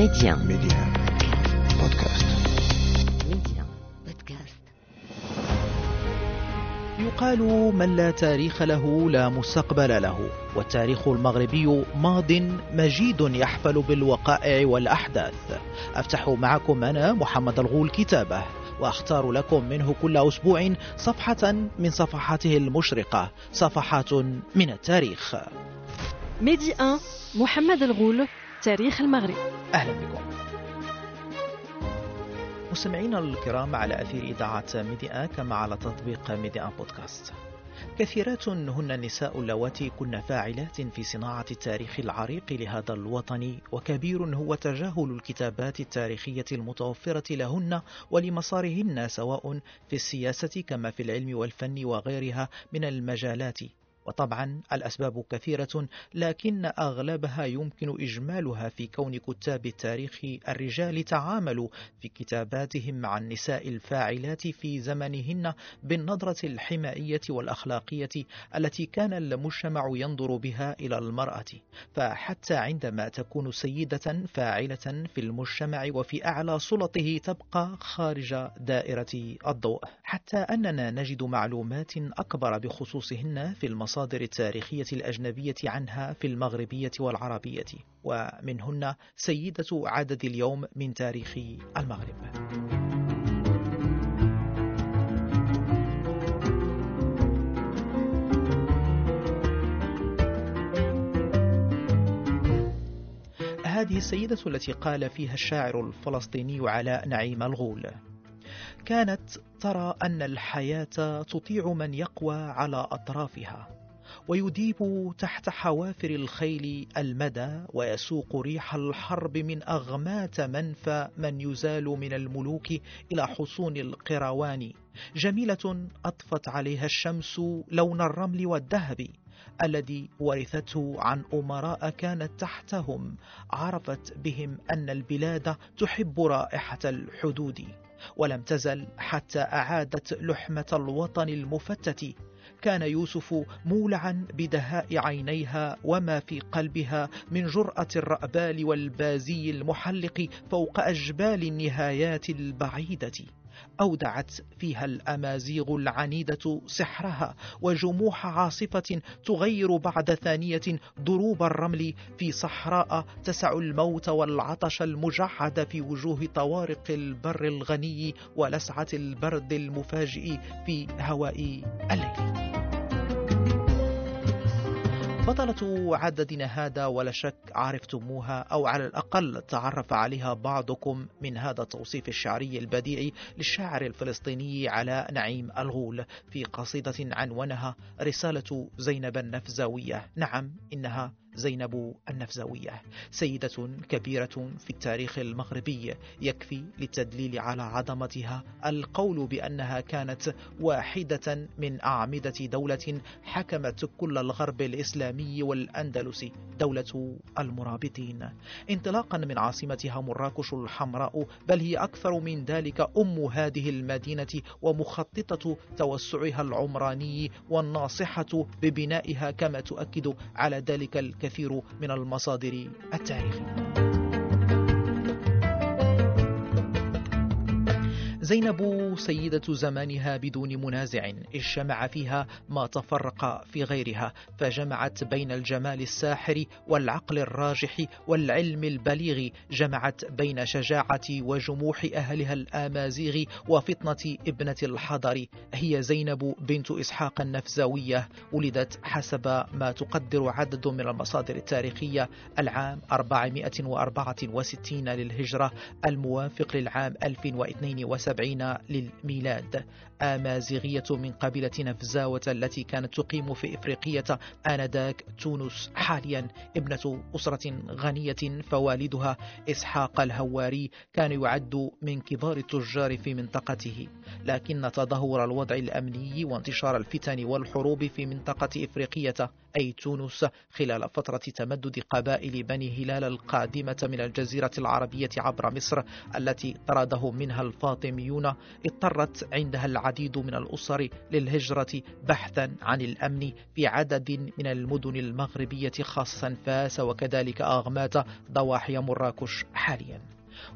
Média. Média. Podcast. Média. Podcast. يقال من لا تاريخ له لا مستقبل له والتاريخ المغربي ماض مجيد يحفل بالوقائع والأحداث أفتح معكم أنا محمد الغول كتابه وأختار لكم منه كل أسبوع صفحة من صفحاته المشرقة صفحات من التاريخ ميدي 1 محمد الغول تاريخ المغرب. أهلا بكم. مستمعينا الكرام على أثير إذاعة ميديا كما على تطبيق ميديا بودكاست. كثيرات هن النساء اللواتي كن فاعلات في صناعة التاريخ العريق لهذا الوطن وكبير هو تجاهل الكتابات التاريخية المتوفرة لهن ولمسارهن سواء في السياسة كما في العلم والفن وغيرها من المجالات. وطبعا الأسباب كثيرة لكن أغلبها يمكن إجمالها في كون كتاب التاريخ الرجال تعاملوا في كتاباتهم مع النساء الفاعلات في زمنهن بالنظرة الحمائية والأخلاقية التي كان المجتمع ينظر بها إلى المرأة. فحتى عندما تكون سيدة فاعلة في المجتمع وفي أعلى سلطه تبقى خارج دائرة الضوء. حتى أننا نجد معلومات أكبر بخصوصهن في المصادر التاريخية الأجنبية عنها في المغربية والعربية ومنهن سيدة عدد اليوم من تاريخ المغرب. هذه السيدة التي قال فيها الشاعر الفلسطيني علاء نعيم الغول كانت ترى أن الحياة تطيع من يقوى على أطرافها ويديب تحت حوافر الخيل المدى ويسوق ريح الحرب من أغمات منفى من يزال من الملوك إلى حصون القروان. جميلة أطفت عليها الشمس لون الرمل والذهب الذي ورثته عن أمراء كانت تحتهم عرفت بهم أن البلاد تحب رائحة الحدود. ولم تزل حتى أعادت لحمة الوطن المفتت. كان يوسف مولعا بدهاء عينيها وما في قلبها من جرأة الرأبال والبازي المحلق فوق أجبال النهايات البعيدة. أودعت فيها الأمازيغ العنيدة سحرها وجموح عاصفة تغير بعد ثانية ضروب الرمل في صحراء تسع الموت والعطش المجعد في وجوه طوارق البر الغني ولسعة البرد المفاجئ في هواء الليل. بطلة عددنا هذا ولا شك عرفتموها أو على الأقل تعرف عليها بعضكم من هذا التوصيف الشعري البديع للشاعر الفلسطيني علاء نعيم الغول في قصيدة عنونها رسالة زينب النفزاوية. نعم إنها زينب النفزاوية. سيدة كبيرة في التاريخ المغربي يكفي للتدليل على عظمتها القول بأنها كانت واحدة من أعمدة دولة حكمت كل الغرب الإسلامي والأندلسي دولة المرابطين. انطلاقا من عاصمتها مراكش الحمراء بل هي أكثر من ذلك أم هذه المدينة ومخططة توسعها العمراني والناصحة ببنائها كما تؤكد على ذلك الكثير. من المصادر التاريخية. زينب سيدة زمانها بدون منازع اجتمع فيها ما تفرق في غيرها فجمعت بين الجمال الساحر والعقل الراجح والعلم البليغ جمعت بين شجاعة وجموح أهلها الآمازيغ وفطنة ابنة الحضر. هي زينب بنت إسحاق النفزاوية ولدت حسب ما تقدر عدد من المصادر التاريخية العام 464 للهجرة الموافق للعام 1072 للميلاد. آمازيغية من قبيلة نفزاوة التي كانت تقيم في إفريقية آنذاك تونس حاليا ابنة أسرة غنية فوالدها إسحاق الهواري كان يعد من كبار التجار في منطقته. لكن تدهور الوضع الأمني وانتشار الفتن والحروب في منطقة إفريقية أي تونس خلال فترة تمدد قبائل بني هلال القادمة من الجزيرة العربية عبر مصر التي طردهم منها الفاطميون اضطرت عندها العديد من الأسر للهجرة بحثا عن الأمن في عدد من المدن المغربية خاصة فاس وكذلك أغمات ضواحي مراكش حاليا.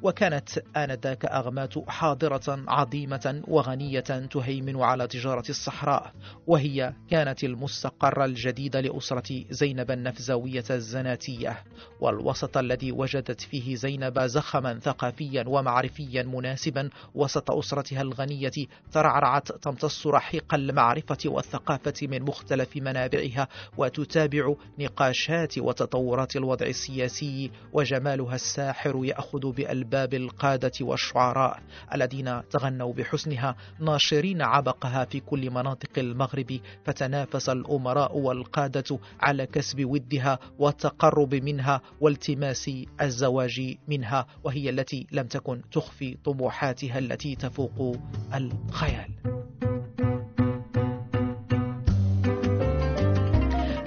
وكانت آنذاك أغمات حاضرة عظيمة وغنية تهيمن على تجارة الصحراء وهي كانت المستقر الجديد لأسرة زينب النفزاوية الزناتية والوسط الذي وجدت فيه زينب زخما ثقافيا ومعرفيا مناسبا وسط أسرتها الغنية ترعرعت تمتص رحيق المعرفة والثقافة من مختلف منابعها وتتابع نقاشات وتطورات الوضع السياسي وجمالها الساحر يأخذ بألباب القادة والشعراء الذين تغنوا بحسنها ناشرين عبقها في كل مناطق المغرب فتنافس الأمراء والقادة على كسب ودها والتقرب منها والتماس الزواج منها وهي التي لم تكن تخفي طموحاتها التي تفوق الخيال.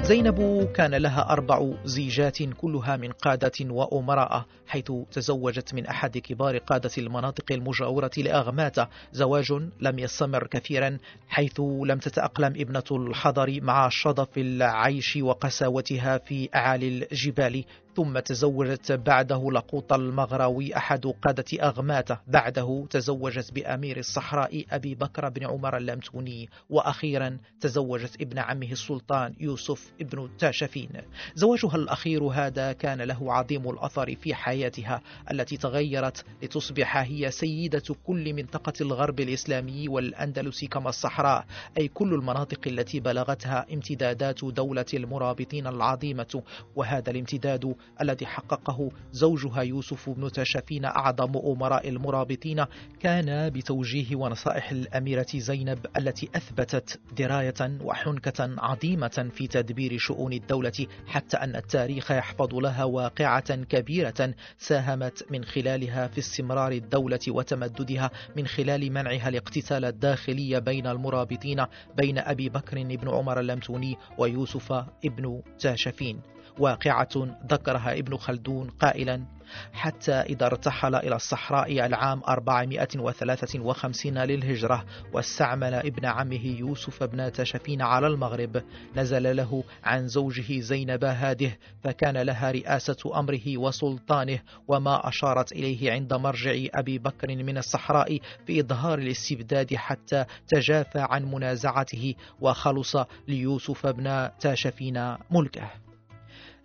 زينب كان لها أربع زيجات كلها من قادة وأمراء حيث تزوجت من أحد كبار قادة المناطق المجاورة لأغمات. زواج لم يستمر كثيرا حيث لم تتأقلم ابنة الحضر مع شظف العيش وقساوتها في أعالي الجبال. ثم تزوجت بعده لقوط المغراوي أحد قادة أغماتة. بعده تزوجت بأمير الصحراء أبي بكر بن عمر اللمتوني وأخيرا تزوجت ابن عمه السلطان يوسف ابن تاشفين. زواجها الأخير هذا كان له عظيم الأثر في حياتها التي تغيرت لتصبح هي سيدة كل منطقة الغرب الإسلامي والأندلس كما الصحراء أي كل المناطق التي بلغتها امتدادات دولة المرابطين العظيمة. وهذا الامتداد الذي حققه زوجها يوسف بن تشافين أعظم أمراء المرابطين كان بتوجيه ونصائح الأميرة زينب التي أثبتت دراية وحنكة عظيمة في تدبير شؤون الدولة حتى أن التاريخ يحفظ لها واقعة كبيرة ساهمت من خلالها في استمرار الدولة وتمددها من خلال منعها الاقتتال الداخلي بين المرابطين بين أبي بكر بن عمر اللمتوني ويوسف ابن تاشفين. واقعة ذكرها ابن خلدون قائلا حتى إذا ارتحل إلى الصحراء العام 453 للهجرة واستعمل ابن عمه يوسف بن تشفين على المغرب نزل له عن زوجه زينب هاده فكان لها رئاسة أمره وسلطانه وما أشارت إليه عند مرجع أبي بكر من الصحراء في إظهار الاستبداد حتى تجافى عن منازعته وخلص ليوسف بن تاشفين ملكه.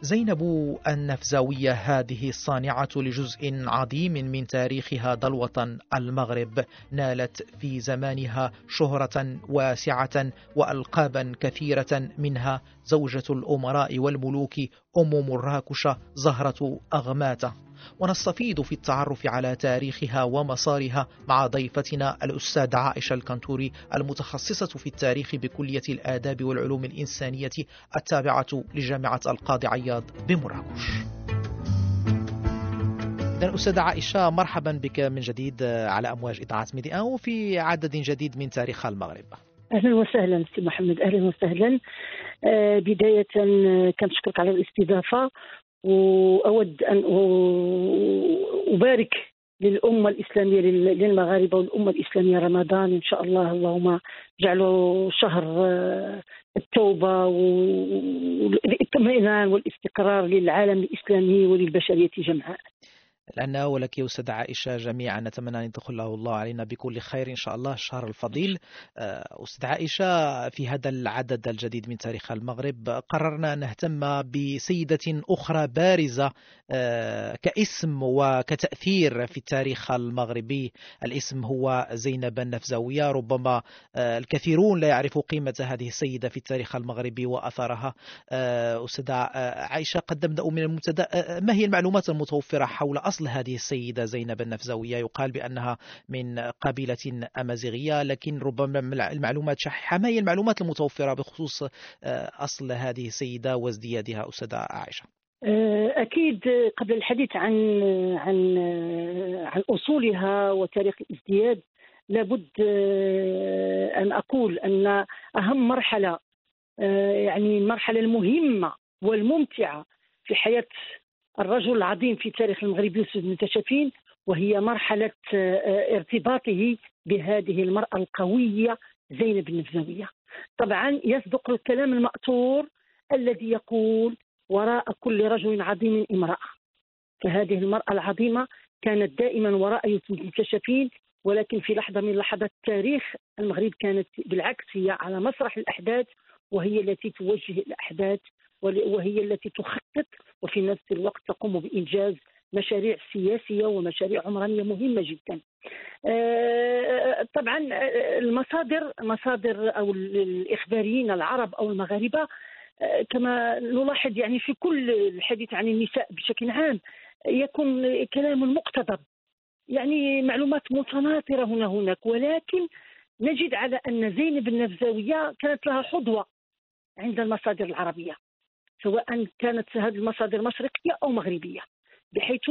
زينب النفزاوية هذه الصانعة لجزء عظيم من تاريخ هذا الوطن المغرب نالت في زمانها شهرة واسعة وألقابا كثيرة منها زوجة الأمراء والملوك أم مراكش زهرة أغماتة ونستفيد في التعرف على تاريخها ومسارها مع ضيفتنا الأستاذ عائشة الكنتوري المتخصصة في التاريخ بكلية الآداب والعلوم الإنسانية التابعة لجامعة القاضي عياض بمراكش. إذا أستاذة عائشة مرحبا بك من جديد على أمواج إذاعة ميدي وفي عدد جديد من تاريخ المغرب. أهلا وسهلا سي محمد أهلا وسهلا. آه بداية كنشكرك على الاستضافة. وأود أن أبارك للأمة الإسلامية للمغاربة والأمة الإسلامية رمضان. إن شاء الله اللهم اجعله شهر التوبة والاطمئنان والاستقرار للعالم الإسلامي وللبشرية جمعاء لنا ولك أستاذ عائشة جميعا نتمنى أن يدخله الله علينا بكل خير إن شاء الله. الشهر الفضيل. أستاذ عائشة في هذا العدد الجديد من تاريخ المغرب قررنا أن نهتم بسيدة أخرى بارزة كاسم وكتأثير في التاريخ المغربي. الاسم هو زينب النفزاوية. ربما الكثيرون لا يعرفوا قيمة هذه السيدة في التاريخ المغربي وأثرها. أستاذ عائشة قد نبدأ من المبتدأ ما هي المعلومات المتوفرة حول أصل هذه السيدة زينب النفزاوية. يقال بأنها من قبيلة أمازيغية لكن ربما المعلومات شحيحة. ما هي المعلومات المتوفرة بخصوص أصل هذه السيدة وازديادها أستاذة عائشة؟ أكيد قبل الحديث عن عن عن أصولها وتاريخ الازدياد لابد أن أقول أن أهم مرحلة يعني المرحلة المهمة والممتعة في حياة الرجل العظيم في تاريخ المغرب يوسف بن تشافين وهي مرحلة آه، ارتباطه بهذه المرأة القوية زينب النفزوية طبعا يصدق الكلام المأثور الذي يقول وراء كل رجل عظيم امرأة. فهذه المرأة العظيمة كانت دائما وراء يوسف بن تشافين ولكن في لحظة من لحظات التاريخ المغرب كانت بالعكس هي على مسرح الأحداث وهي التي توجه الأحداث وهي التي تخطط وفي نفس الوقت تقوم بإنجاز مشاريع سياسية ومشاريع عمرانية مهمة جدا. آه، طبعا المصادر مصادر أو الإخباريين العرب أو المغاربة آه، كما نلاحظ يعني في كل الحديث عن النساء بشكل عام يكون كلام مقتضب. يعني معلومات متناثرة هنا هناك ولكن نجد على أن زينب النفزاوية كانت لها حظوة عند المصادر العربية. سواء كانت هذه المصادر مشرقية أو مغربية بحيث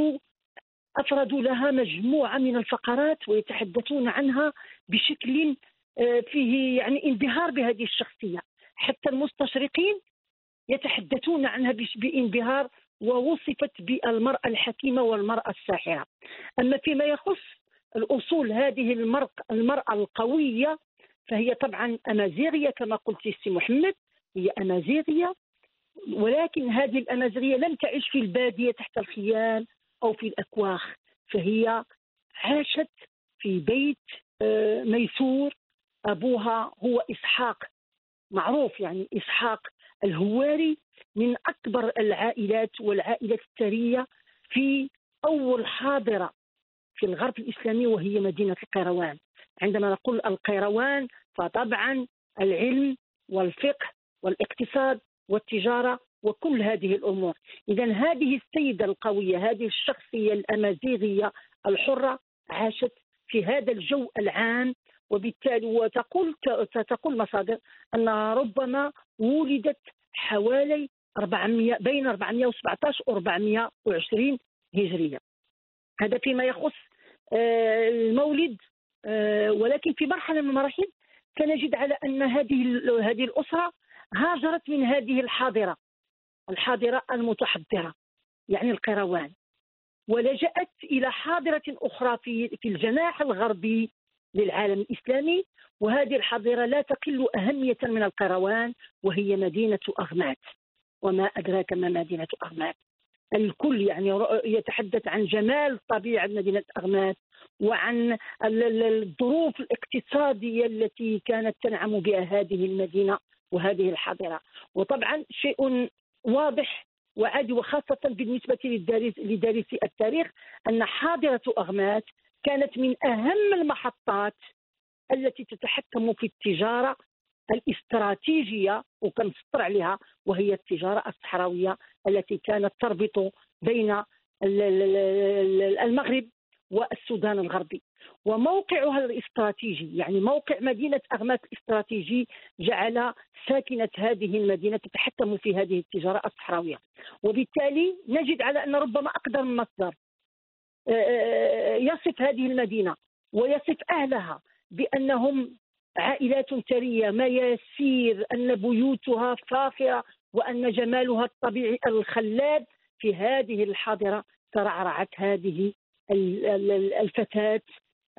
أفردوا لها مجموعة من الفقرات ويتحدثون عنها بشكل آه، فيه يعني انبهار بهذه الشخصية. حتى المستشرقين يتحدثون عنها بانبهار ووصفت بالمرأة الحكيمة والمرأة الساحرة. أما فيما يخص الأصول هذه المرأة, القوية فهي طبعا أمازيغية كما قلت سي محمد هي أمازيغية. ولكن هذه الأمازيغية لم تعش في البادية تحت الخيام أو في الأكواخ فهي عاشت في بيت آه، ميسور. أبوها هو إسحاق معروف يعني إسحاق الهواري من أكبر العائلات والعائلات الثرية في أول حاضرة في الغرب الإسلامي وهي مدينة القيروان. عندما نقول القيروان فطبعا العلم والفقه والاقتصاد والتجارة وكل هذه الأمور. إذا هذه السيدة القوية هذه الشخصية الأمازيغية الحرة عاشت في هذا الجو العام وبالتالي وتقول تقول مصادر أنها ربما ولدت حوالي 400 بين 417 و 420 هجرية. هذا فيما يخص آه، المولد آه، ولكن في مرحلة من المراحل سنجد على أن هذه هذه الأسرة هاجرت من هذه الحاضرة الحاضرة المتحضرة يعني القيروان ولجأت إلى حاضرة أخرى في في الجناح الغربي للعالم الإسلامي وهذه الحاضرة لا تقل أهمية من القيروان وهي مدينة أغمات. وما أدراك ما مدينة أغمات؟ الكل يعني يتحدث عن جمال طبيعة مدينة أغمات وعن الظروف الاقتصادية التي كانت تنعم بها هذه المدينة. وهذه الحاضرة. وطبعا شيء واضح وعادي وخاصة بالنسبة لدارسي التاريخ أن حاضرة أغمات كانت من أهم المحطات التي تتحكم في التجارة الاستراتيجية وكنسطر عليها وهي التجارة الصحراوية التي كانت تربط بين المغرب والسودان الغربي. وموقعها الاستراتيجي يعني موقع مدينة أغمات الاستراتيجي جعل ساكنة هذه المدينة تتحكم في هذه التجارة الصحراوية. وبالتالي نجد على أن ربما أقدر مصدر آه، آه، يصف هذه المدينة ويصف أهلها بأنهم عائلات ثرية ما يسير أن بيوتها فاخرة وأن جمالها الطبيعي الخلاب في هذه الحاضرة ترعرعت هذه الفتاة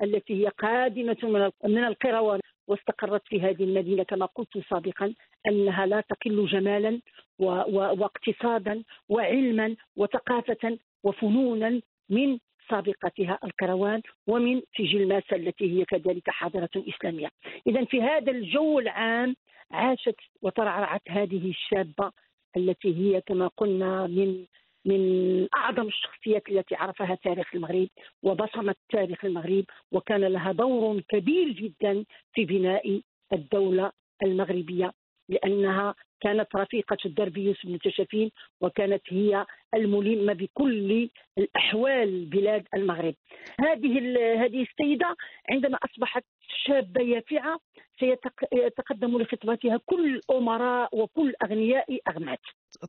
التي هي قادمة من القروان واستقرت في هذه المدينة كما قلت سابقا أنها لا تقل جمالا واقتصادا وعلما وثقافة وفنونا من سابقتها القروان ومن سجل ماسة التي هي كذلك حاضرة إسلامية. إذا في هذا الجو العام عاشت وترعرعت هذه الشابة التي هي كما قلنا من من أعظم الشخصيات التي عرفها تاريخ المغرب وبصمت تاريخ المغرب وكان لها دور كبير جدا في بناء الدولة المغربية لأنها كانت رفيقة الدرب يوسف بن تشافين وكانت هي الملمة بكل الأحوال بلاد المغرب. هذه هذه السيدة عندما أصبحت شابة يافعة سيتقدم لخطبتها كل أمراء وكل أغنياء أغمات.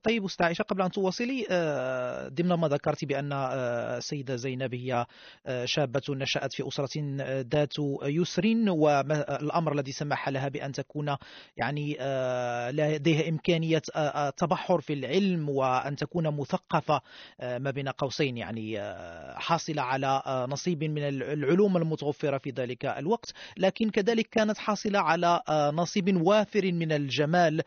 طيب أستاذ عائشة قبل أن تواصلي آه، ضمن ما ذكرت بأن آه، السيدة زينب هي آه، شابة نشأت في أسرة ذات يسر والأمر الذي سمح لها بأن تكون يعني لديها إمكانية التبحر في العلم وأن تكون مثقفة ما بين قوسين يعني حاصلة على نصيب من العلوم المتوفرة في ذلك الوقت. لكن كذلك كانت حاصلة على نصيب وافر من الجمال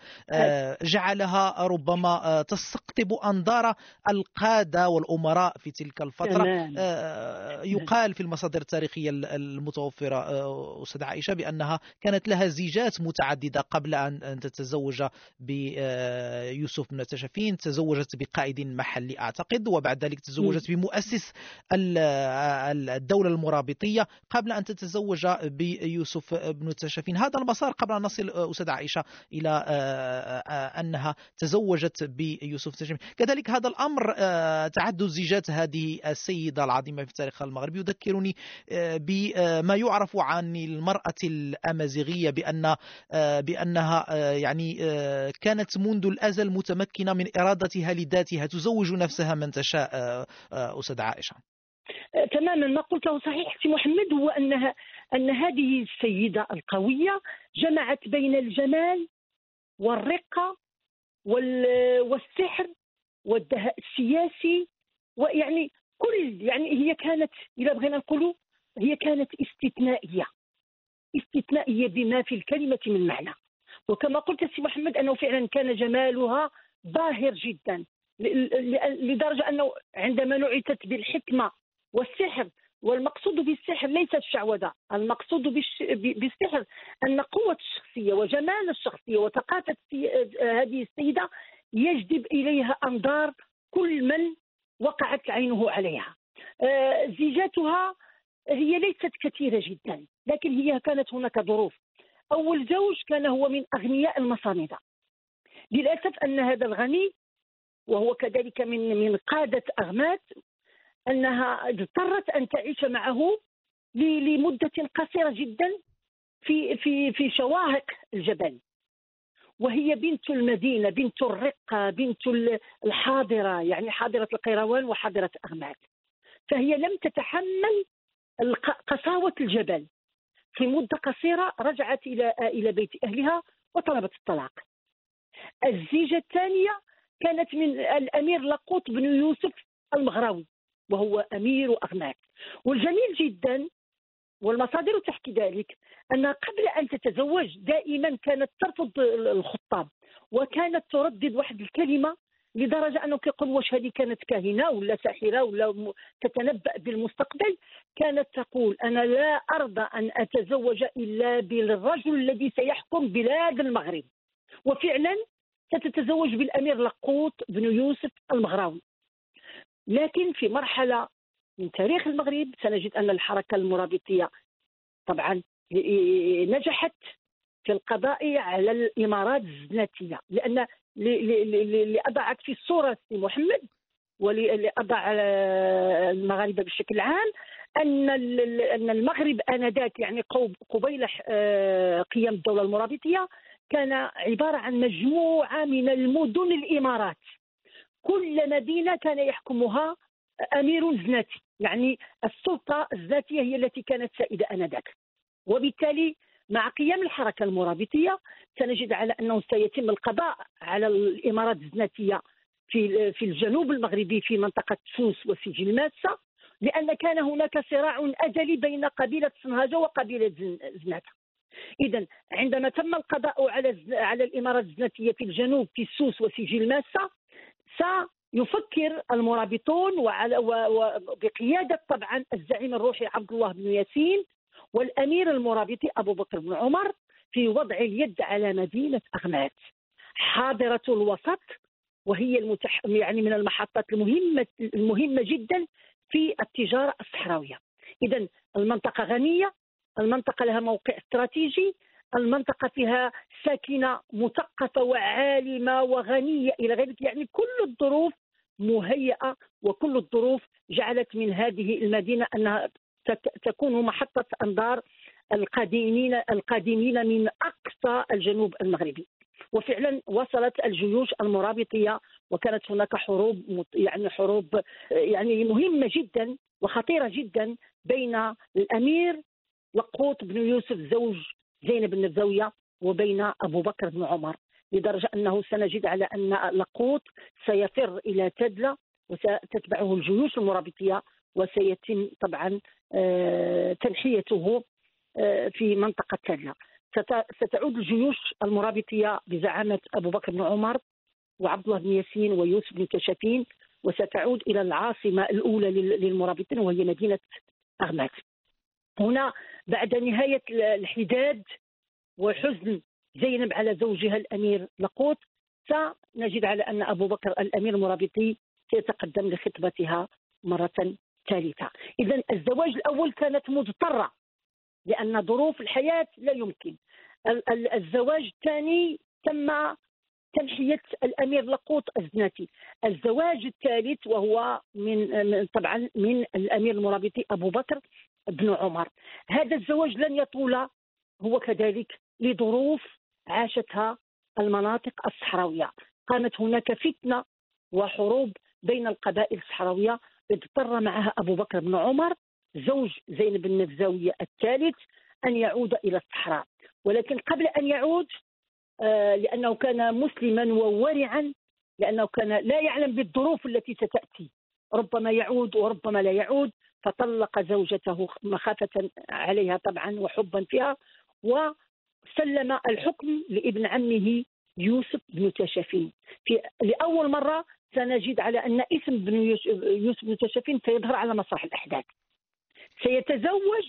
جعلها ربما آه، تستقطب أنظار القادة والأمراء في تلك الفترة آه، يقال في المصادر التاريخية المتوفرة آه، أستاذ عائشة بأنها كانت لها زيجات متعددة قبل أن تتزوج بيوسف بن تشفين تزوجت بقائد محلي. أعتقد وبعد ذلك تزوجت بمؤسس الدولة المرابطية قبل أن تتزوج بيوسف بن تشفين هذا المسار قبل أن نصل أستاذ عائشة إلى أنها تزوجت بيوسف تجمي كذلك هذا الأمر آه، تعدد زيجات هذه السيدة العظيمة في التاريخ المغربي يذكرني آه، بما يعرف عن المرأة الأمازيغية بأن آه، بأنها يعني كانت منذ الأزل متمكنة من إرادتها لذاتها تزوج نفسها من تشاء أستاذ عائشة. تماما. ما قلته صحيح سي محمد هو أنها أن هذه السيدة القوية جمعت بين الجمال والرقة والسحر والدهاء السياسي ويعني كل يعني هي كانت إذا بغينا نقولوا هي كانت استثنائية. استثنائية بما في الكلمة من معنى. وكما قلت سي محمد أنه فعلا كان جمالها باهر جدا. لدرجة أنه عندما نعتت بالحكمة والسحر والمقصود بالسحر ليس الشعوذة المقصود بالسحر أن قوة الشخصية وجمال الشخصية وثقافة هذه السيدة يجذب إليها أنظار كل من وقعت عينه عليها. آه، زيجاتها هي ليست كثيرة جدا لكن هي كانت هناك ظروف. أول زوج كان هو من أغنياء المصامدة للأسف أن هذا الغني وهو كذلك من من قادة أغمات أنها اضطرت أن تعيش معه لمدة قصيرة جدا في في في شواهق الجبل. وهي بنت المدينة بنت الرقة بنت الحاضرة يعني حاضرة القيروان وحاضرة أغماد. فهي لم تتحمل قساوة الجبل. في مدة قصيرة رجعت إلى إلى بيت أهلها وطلبت الطلاق. الزيجة الثانية كانت من الأمير لقوط بن يوسف المغراوي وهو أمير أغناك والجميل جدا والمصادر تحكي ذلك أنها قبل أن تتزوج دائما كانت ترفض الخطاب وكانت تردد واحد الكلمة لدرجة أنه كيقول واش هذه كانت كاهنة ولا ساحرة ولا تتنبأ بالمستقبل. كانت تقول أنا لا أرضى أن أتزوج إلا بالرجل الذي سيحكم بلاد المغرب. وفعلا ستتزوج بالأمير لقوط بن يوسف المغراوي. لكن في مرحلة من تاريخ المغرب سنجد أن الحركة المرابطية طبعا نجحت في القضاء على الإمارات الزناتية لأن اللي اضعت في الصورة محمد واللي اضع المغاربة بشكل عام أن أن المغرب آنذاك يعني قبيل آه، قيام الدولة المرابطية كان عبارة عن مجموعة من المدن الإمارات. كل مدينة كان يحكمها أمير زناتي يعني السلطة الذاتية هي التي كانت سائدة آنذاك. وبالتالي مع قيام الحركة المرابطية سنجد على أنه سيتم القضاء على الإمارات الزناتية في في الجنوب المغربي في منطقة سوس وسجل ماسة لأن كان هناك صراع أزلي بين قبيلة سنهاجة وقبيلة زناتة. إذا عندما تم القضاء على على الإمارات الزناتية في الجنوب في سوس وسجل ماسة سيفكر المرابطون وعلى وبقيادة طبعا الزعيم الروحي عبد الله بن ياسين والأمير المرابطي أبو بكر بن عمر في وضع اليد على مدينة أغمات حاضرة الوسط وهي المتح... يعني من المحطات المهمة المهمة جدا في التجارة الصحراوية. إذا المنطقة غنية المنطقة لها موقع استراتيجي المنطقة فيها ساكنة مثقفة وعالمة وغنية إلى غير يعني كل الظروف مهيئة وكل الظروف جعلت من هذه المدينة أنها تكون محطة أنظار القادمين القادمين من أقصى الجنوب المغربي. وفعلا وصلت الجيوش المرابطية وكانت هناك حروب يعني حروب يعني مهمة جدا وخطيرة جدا بين الأمير لقوط بن يوسف زوج زينب النبذويه وبين أبو بكر بن عمر لدرجة أنه سنجد على أن لقوط سيفر إلى تدلة وستتبعه الجيوش المرابطية وسيتم طبعا آه، تنحيته آه، في منطقة تدلة ستعود الجيوش المرابطية بزعامة أبو بكر بن عمر وعبد الله بن ياسين ويوسف بن كشافين وستعود إلى العاصمة الأولى للمرابطين وهي مدينة اغمات. هنا بعد نهاية الحداد وحزن زينب على زوجها الأمير لقوط سنجد على أن أبو بكر الأمير المرابطي سيتقدم لخطبتها مرة ثالثة. إذا الزواج الأول كانت مضطرة لأن ظروف الحياة لا يمكن. الزواج الثاني تم تنحية الأمير لقوط الزناتي الزواج الثالث وهو من طبعا من الأمير المرابطي أبو بكر بن عمر. هذا الزواج لن يطول هو كذلك لظروف عاشتها المناطق الصحراوية. قامت هناك فتنة وحروب بين القبائل الصحراوية اضطر معها أبو بكر بن عمر زوج زينب النفزاوية الثالث أن يعود إلى الصحراء. ولكن قبل أن يعود آه، لأنه كان مسلما وورعا لأنه كان لا يعلم بالظروف التي ستأتي. ربما يعود وربما لا يعود. فطلق زوجته مخافة عليها طبعا وحبا فيها وسلم الحكم لابن عمه يوسف بن تشافين في لأول مرة سنجد على أن اسم بن يوسف بن تشافين سيظهر على مسرح الأحداث. سيتزوج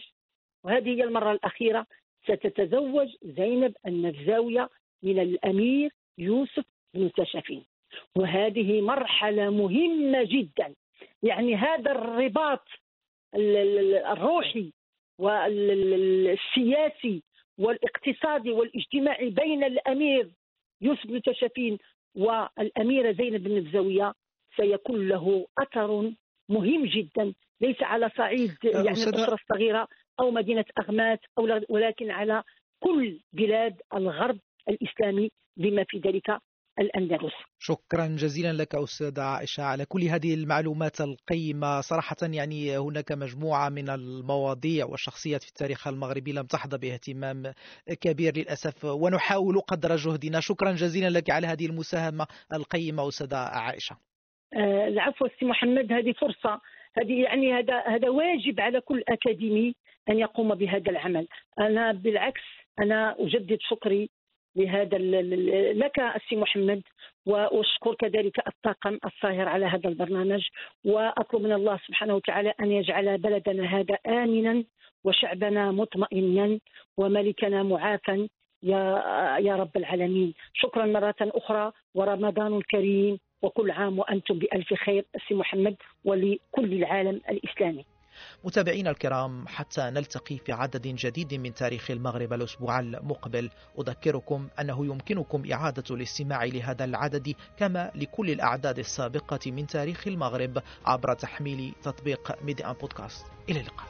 وهذه هي المرة الأخيرة ستتزوج زينب النفزاوية من الأمير يوسف بن تشفين. وهذه مرحلة مهمة جدا. يعني هذا الرباط الروحي والسياسي والاقتصادي والاجتماعي بين الأمير يوسف بن تشفين والأميرة زينب الزاوية سيكون له أثر مهم جدا ليس على صعيد يعني الأسرة الصغيرة أو مدينة اغمات أو ولكن على كل بلاد الغرب الإسلامي بما في ذلك. الأندلس. شكرا جزيلا لك أستاذة عائشة على كل هذه المعلومات القيمة. صراحة يعني هناك مجموعة من المواضيع والشخصيات في التاريخ المغربي لم تحظى باهتمام كبير للأسف ونحاول قدر جهدنا. شكرا جزيلا لك على هذه المساهمة القيمة أستاذة عائشة. آه، العفو سي محمد هذه فرصة. هذه يعني هذا هذا واجب على كل أكاديمي أن يقوم بهذا العمل. أنا بالعكس أنا أجدد شكري لهذا لك السي محمد واشكر كذلك الطاقم الساهر على هذا البرنامج وأطلب من الله سبحانه وتعالى أن يجعل بلدنا هذا امنا وشعبنا مطمئنا وملكنا معافا يا يا رب العالمين. شكرا مرة أخرى ورمضان كريم وكل عام وأنتم بألف خير السي محمد ولكل العالم الإسلامي. متابعينا الكرام حتى نلتقي في عدد جديد من تاريخ المغرب الأسبوع المقبل. أذكركم أنه يمكنكم إعادة الاستماع لهذا العدد كما لكل الأعداد السابقة من تاريخ المغرب عبر تحميل تطبيق ميدي أن بودكاست. إلى اللقاء.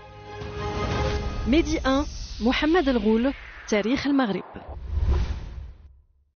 ميدي أن محمد الغول تاريخ المغرب.